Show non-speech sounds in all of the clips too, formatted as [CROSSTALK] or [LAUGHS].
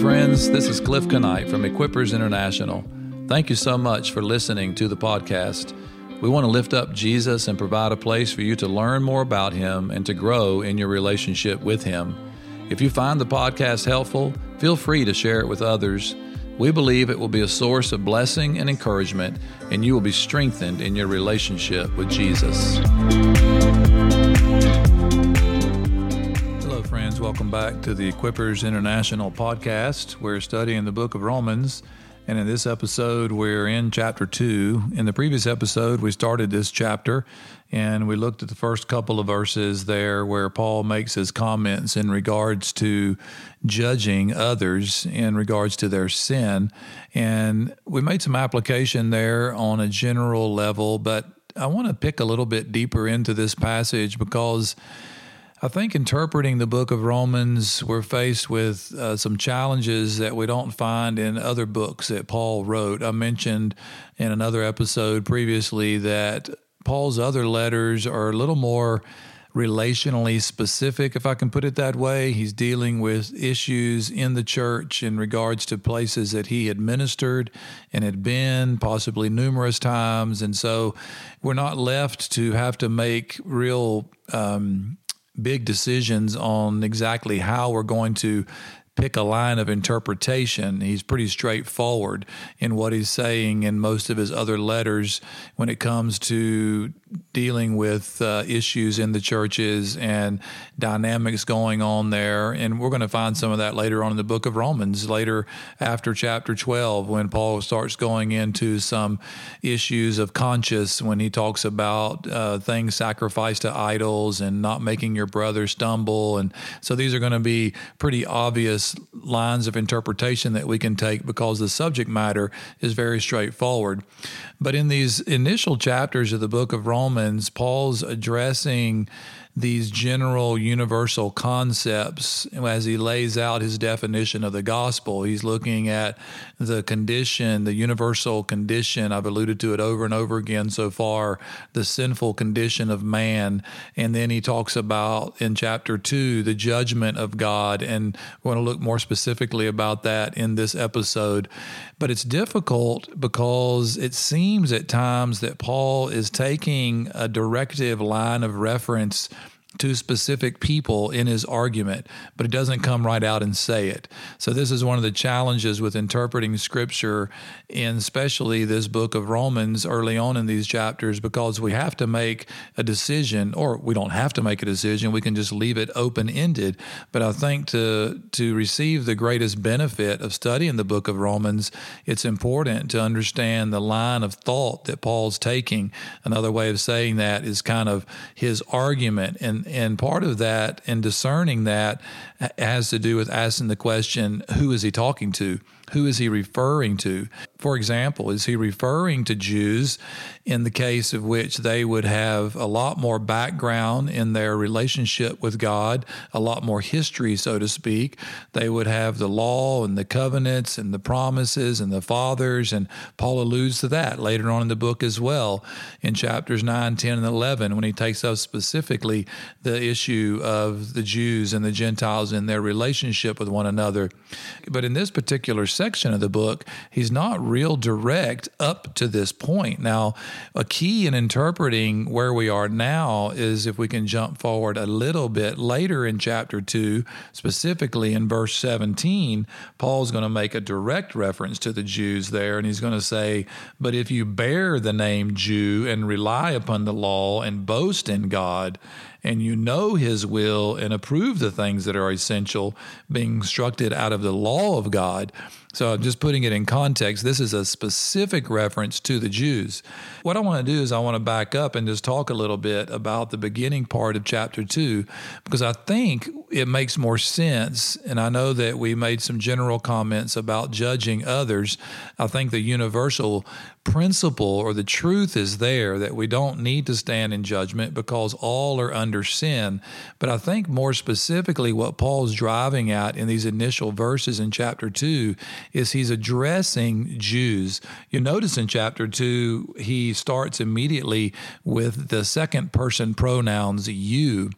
Friends. This is Cliff Knight from Equippers International. Thank you so much for listening to the podcast. We want to lift up Jesus and provide a place for you to learn more about him and to grow in your relationship with him. If you find the podcast helpful, feel free to share it with others. We believe it will be a source of blessing and encouragement, and you will be strengthened in your relationship with Jesus. Welcome back to the Equippers International podcast. We're studying the book of Romans. And in this episode, we're in chapter two. In the previous episode, we started this chapter and we looked at the first couple of verses there where Paul makes his comments in regards to judging others in regards to their sin. And we made some application there on a general level, but I want to pick a little bit deeper into this passage because I think interpreting the book of Romans, we're faced with uh, some challenges that we don't find in other books that Paul wrote. I mentioned in another episode previously that Paul's other letters are a little more relationally specific, if I can put it that way. He's dealing with issues in the church in regards to places that he had ministered and had been, possibly numerous times. And so we're not left to have to make real um, big decisions on exactly how we're going to pick a line of interpretation. He's pretty straightforward in what he's saying in most of his other letters when it comes to dealing with uh, issues in the churches and dynamics going on there. And we're going to find some of that later on in the book of Romans, later after chapter 12, when Paul starts going into some issues of conscience when he talks about uh, things sacrificed to idols and not making your brother stumble. And so these are going to be pretty obvious lines of interpretation that we can take because the subject matter is very straightforward. But in these initial chapters of the book of Romans, Paul's addressing these general universal concepts as he lays out his definition of the gospel. He's looking at the condition, the universal condition. I've alluded to it over and over again so far, the sinful condition of man. And then he talks about in chapter two, the judgment of God. And we're going to look more specifically about that in this episode. But it's difficult because it seems at times that Paul is taking a directive line of reference to specific people in his argument, but it doesn't come right out and say it. So, this is one of the challenges with interpreting scripture, in especially this book of Romans early on in these chapters, because we have to make a decision, or we don't have to make a decision, we can just leave it open ended. But I think to, to receive the greatest benefit of studying the book of Romans, it's important to understand the line of thought that Paul's taking. Another way of saying that is kind of his argument and and part of that and discerning that has to do with asking the question, who is he talking to? Who is he referring to? For example, is he referring to Jews in the case of which they would have a lot more background in their relationship with God, a lot more history, so to speak? They would have the law and the covenants and the promises and the fathers, and Paul alludes to that later on in the book as well in chapters 9, 10, and 11 when he takes up specifically the issue of the Jews and the Gentiles in their relationship with one another. But in this particular section of the book, he's not real direct up to this point. Now, a key in interpreting where we are now is if we can jump forward a little bit later in chapter 2, specifically in verse 17, Paul's going to make a direct reference to the Jews there, and he's going to say, But if you bear the name Jew and rely upon the law and boast in God, and you know his will and approve the things that are essential, being instructed out of the law of God. So, I'm just putting it in context, this is a specific reference to the Jews. What I want to do is, I want to back up and just talk a little bit about the beginning part of chapter two, because I think it makes more sense. And I know that we made some general comments about judging others. I think the universal principle or the truth is there that we don't need to stand in judgment because all are under sin. But I think more specifically, what Paul's driving at in these initial verses in chapter 2 is he's addressing Jews. You notice in chapter 2, he starts immediately with the second person pronouns you.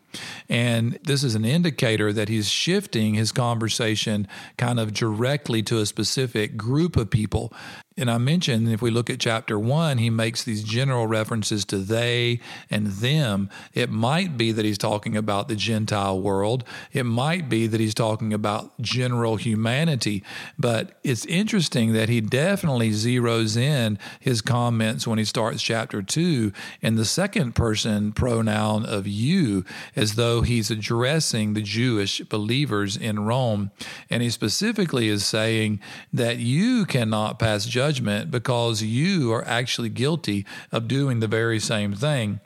And this is an indicator that he's shifting his conversation kind of directly to a specific group of people. And I mentioned if we look at chapter one, he makes these general references to they and them. It might be that he's talking about the Gentile world. It might be that he's talking about general humanity. But it's interesting that he definitely zeroes in his comments when he starts chapter two in the second person pronoun of you, as though he's addressing the Jewish believers in Rome. And he specifically is saying that you cannot pass judgment judgment because you are actually guilty of doing the very same thing.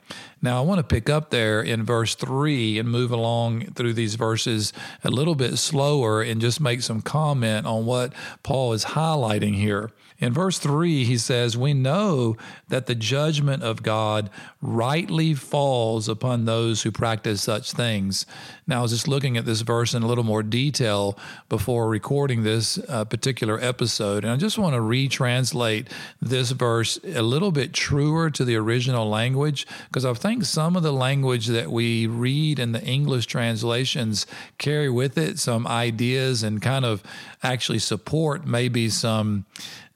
Now, I want to pick up there in verse 3 and move along through these verses a little bit slower and just make some comment on what Paul is highlighting here. In verse 3, he says, We know that the judgment of God rightly falls upon those who practice such things. Now, I was just looking at this verse in a little more detail before recording this uh, particular episode, and I just want to retranslate this verse a little bit truer to the original language because I think some of the language that we read in the English translations carry with it some ideas and kind of actually support maybe some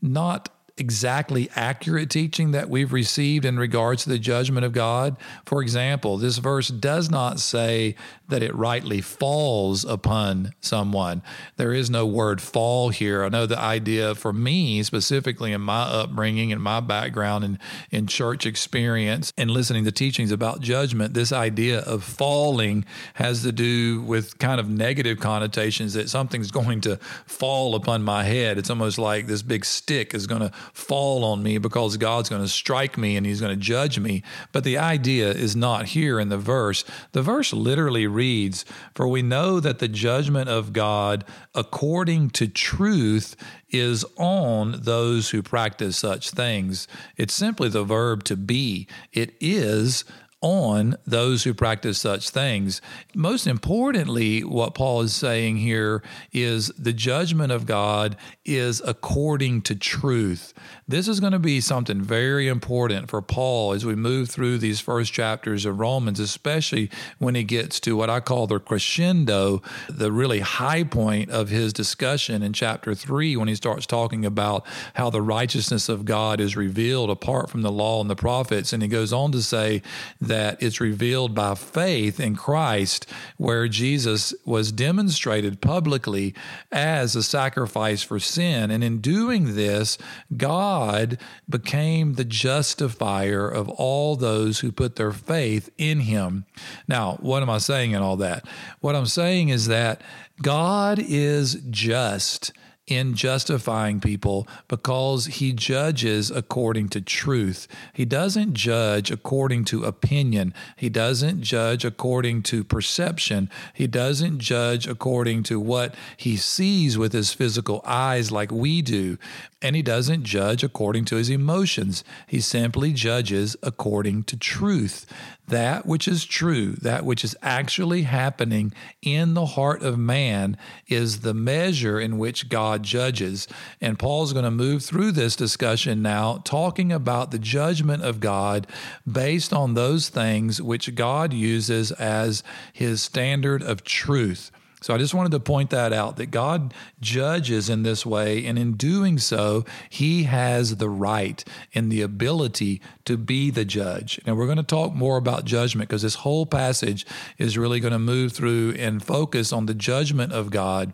not exactly accurate teaching that we've received in regards to the judgment of God. For example, this verse does not say that it rightly falls upon someone. There is no word fall here. I know the idea for me, specifically in my upbringing and my background and in church experience and listening to teachings about judgment, this idea of falling has to do with kind of negative connotations that something's [LAUGHS] going to fall upon my head. It's almost like this big stick is going to fall on me because God's going to strike me and he's going to judge me. But the idea is not here in the verse. The verse literally reads, For we know that the judgment of God according to truth is on those who practice such things. It's simply the verb to be. It is on those who practice such things. Most importantly, what Paul is saying here is the judgment of God is according to truth. This is going to be something very important for Paul as we move through these first chapters of Romans, especially when he gets to what I call the crescendo, the really high point of his discussion in chapter 3 when he starts talking about how the righteousness of God is revealed apart from the law and the prophets. And he goes on to say, that it's revealed by faith in Christ, where Jesus was demonstrated publicly as a sacrifice for sin. And in doing this, God became the justifier of all those who put their faith in him. Now, what am I saying in all that? What I'm saying is that God is just in justifying people because he judges according to truth. He doesn't judge according to opinion. He doesn't judge according to perception. He doesn't judge according to what he sees with his physical eyes like we do. And he doesn't judge according to his emotions. He simply judges according to truth that which is true, that which is actually happening in the heart of man, is the measure in which God judges. And Paul's going to move through this discussion now, talking about the judgment of God based on those things which God uses as his standard of truth. So I just wanted to point that out that God judges in this way, and in doing so, He has the right and the ability to be the judge. And we're going to talk more about judgment because this whole passage is really going to move through and focus on the judgment of God.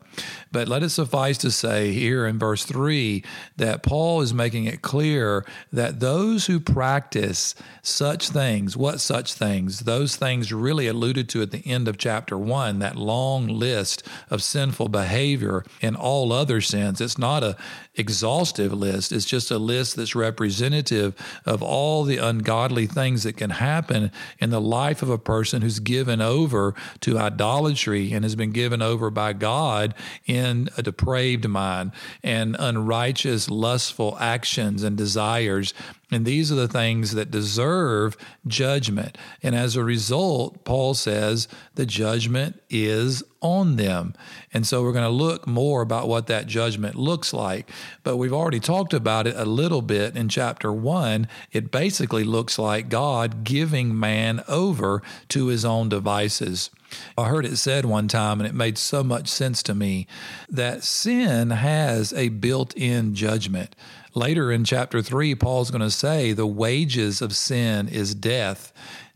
But let it suffice to say here in verse 3 that Paul is making it clear that those who practice such things, what such things? Those things really alluded to at the end of chapter 1, that long list list of sinful behavior in all other sins. It's not a exhaustive list. It's just a list that's representative of all the ungodly things that can happen in the life of a person who's given over to idolatry and has been given over by God in a depraved mind and unrighteous, lustful actions and desires and these are the things that deserve judgment. And as a result, Paul says the judgment is on them. And so we're going to look more about what that judgment looks like. But we've already talked about it a little bit in chapter one. It basically looks like God giving man over to his own devices. I heard it said one time, and it made so much sense to me that sin has a built in judgment. Later in chapter 3, Paul's going to say the wages of sin is death.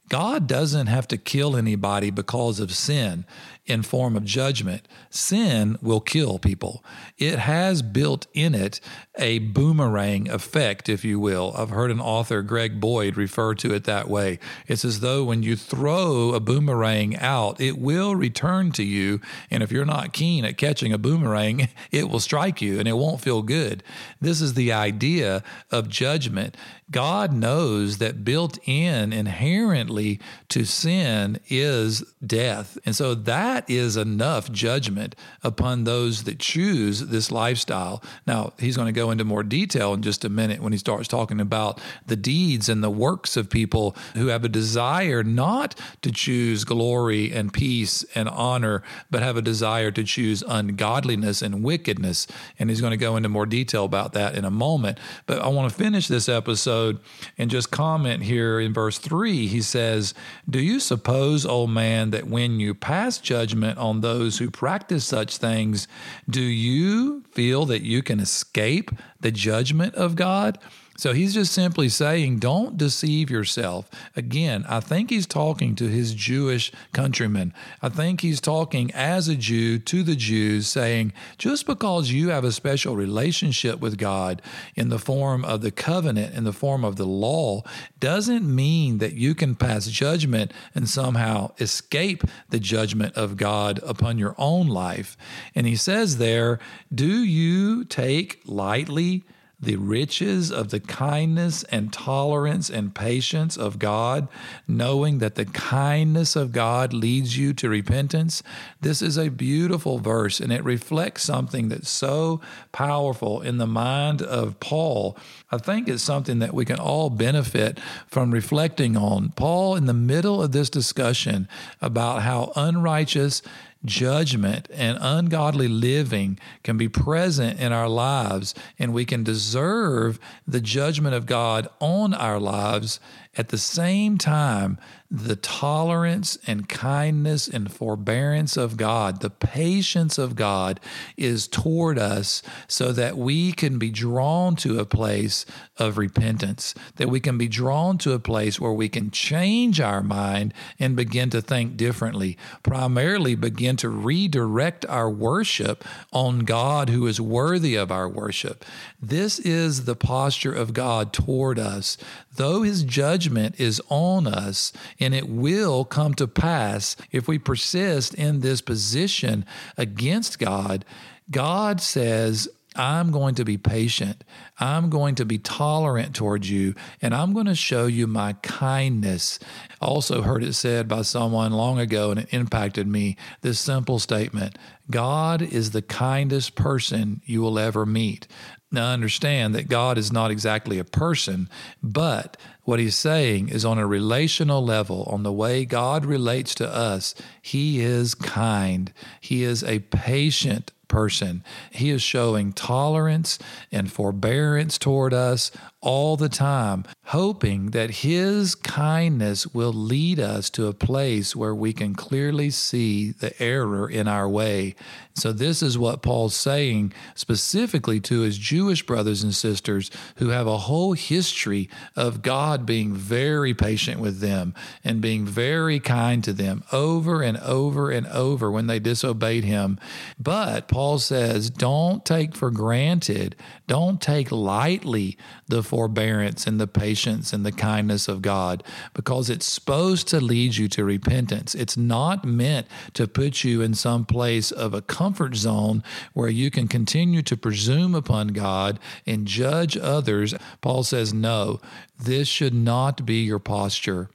God doesn't have to kill anybody because of sin in form of judgment. Sin will kill people. It has built in it a boomerang effect, if you will. I've heard an author, Greg Boyd, refer to it that way. It's as though when you throw a boomerang out, it will return to you. And if you're not keen at catching a boomerang, [LAUGHS] it will strike you and it won't feel good. This is the idea of judgment. God knows that built in inherently to sin is death. And so that is enough judgment upon those that choose this lifestyle. Now, he's going to go into more detail in just a minute when he starts talking about the deeds and the works of people who have a desire not to choose glory and peace and honor, but have a desire to choose ungodliness and wickedness. And he's going to go into more detail about that in a moment. But I want to finish this episode episode and just comment here in verse 3. He says, Do you suppose, O man, that when you pass judgment on those who practice such things, do you feel that you can escape the judgment of God? So he's just simply saying, don't deceive yourself. Again, I think he's talking to his Jewish countrymen. I think he's talking as a Jew to the Jews, saying, just because you have a special relationship with God in the form of the covenant, in the form of the law, doesn't mean that you can pass judgment and somehow escape the judgment of God upon your own life. And he says there, do you take lightly? The riches of the kindness and tolerance and patience of God, knowing that the kindness of God leads you to repentance. This is a beautiful verse, and it reflects something that's so powerful in the mind of Paul. I think it's something that we can all benefit from reflecting on. Paul, in the middle of this discussion about how unrighteous judgment and ungodly living can be present in our lives, and we can deserve the judgment of God on our lives at the same time, the tolerance and kindness and forbearance of God, the patience of God is toward us so that we can be drawn to a place of repentance, that we can be drawn to a place where we can change our mind and begin to think differently, primarily begin to redirect our worship on God who is worthy of our worship. This is the posture of God toward us. Though his judgment is on us, and it will come to pass if we persist in this position against God, God says, I'm going to be patient. I'm going to be tolerant towards you, and I'm going to show you my kindness. Also, heard it said by someone long ago, and it impacted me this simple statement God is the kindest person you will ever meet. Now, understand that God is not exactly a person, but what he's saying is on a relational level, on the way God relates to us, he is kind. He is a patient person. He is showing tolerance and forbearance toward us all the time, hoping that His kindness will lead us to a place where we can clearly see the error in our way. So, this is what Paul's saying specifically to his Jewish brothers and sisters who have a whole history of God being very patient with them and being very kind to them over and over and over when they disobeyed Him. But Paul says, don't take for granted, don't take lightly the forbearance and the patience and the kindness of God because it's supposed to lead you to repentance. It's not meant to put you in some place of a comfort zone where you can continue to presume upon God and judge others. Paul says, no, this should not be your posture.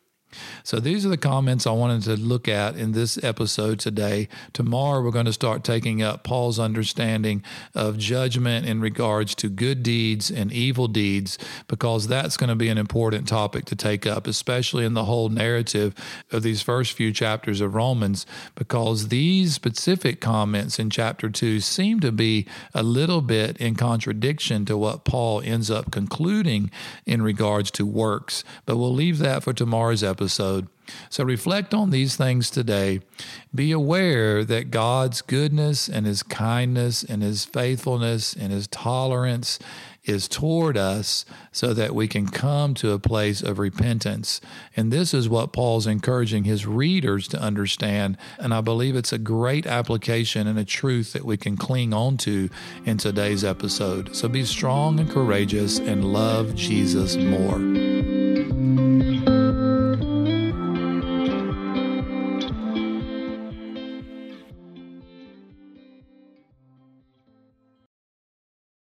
So these are the comments I wanted to look at in this episode today. Tomorrow, we're going to start taking up Paul's understanding of judgment in regards to good deeds and evil deeds, because that's going to be an important topic to take up, especially in the whole narrative of these first few chapters of Romans, because these specific comments in chapter 2 seem to be a little bit in contradiction to what Paul ends up concluding in regards to works. But we'll leave that for tomorrow's episode episode. So reflect on these things today. Be aware that God's goodness and His kindness and His faithfulness and His tolerance is toward us so that we can come to a place of repentance. And this is what Paul's encouraging his readers to understand. And I believe it's a great application and a truth that we can cling on to in today's episode. So be strong and courageous and love Jesus more.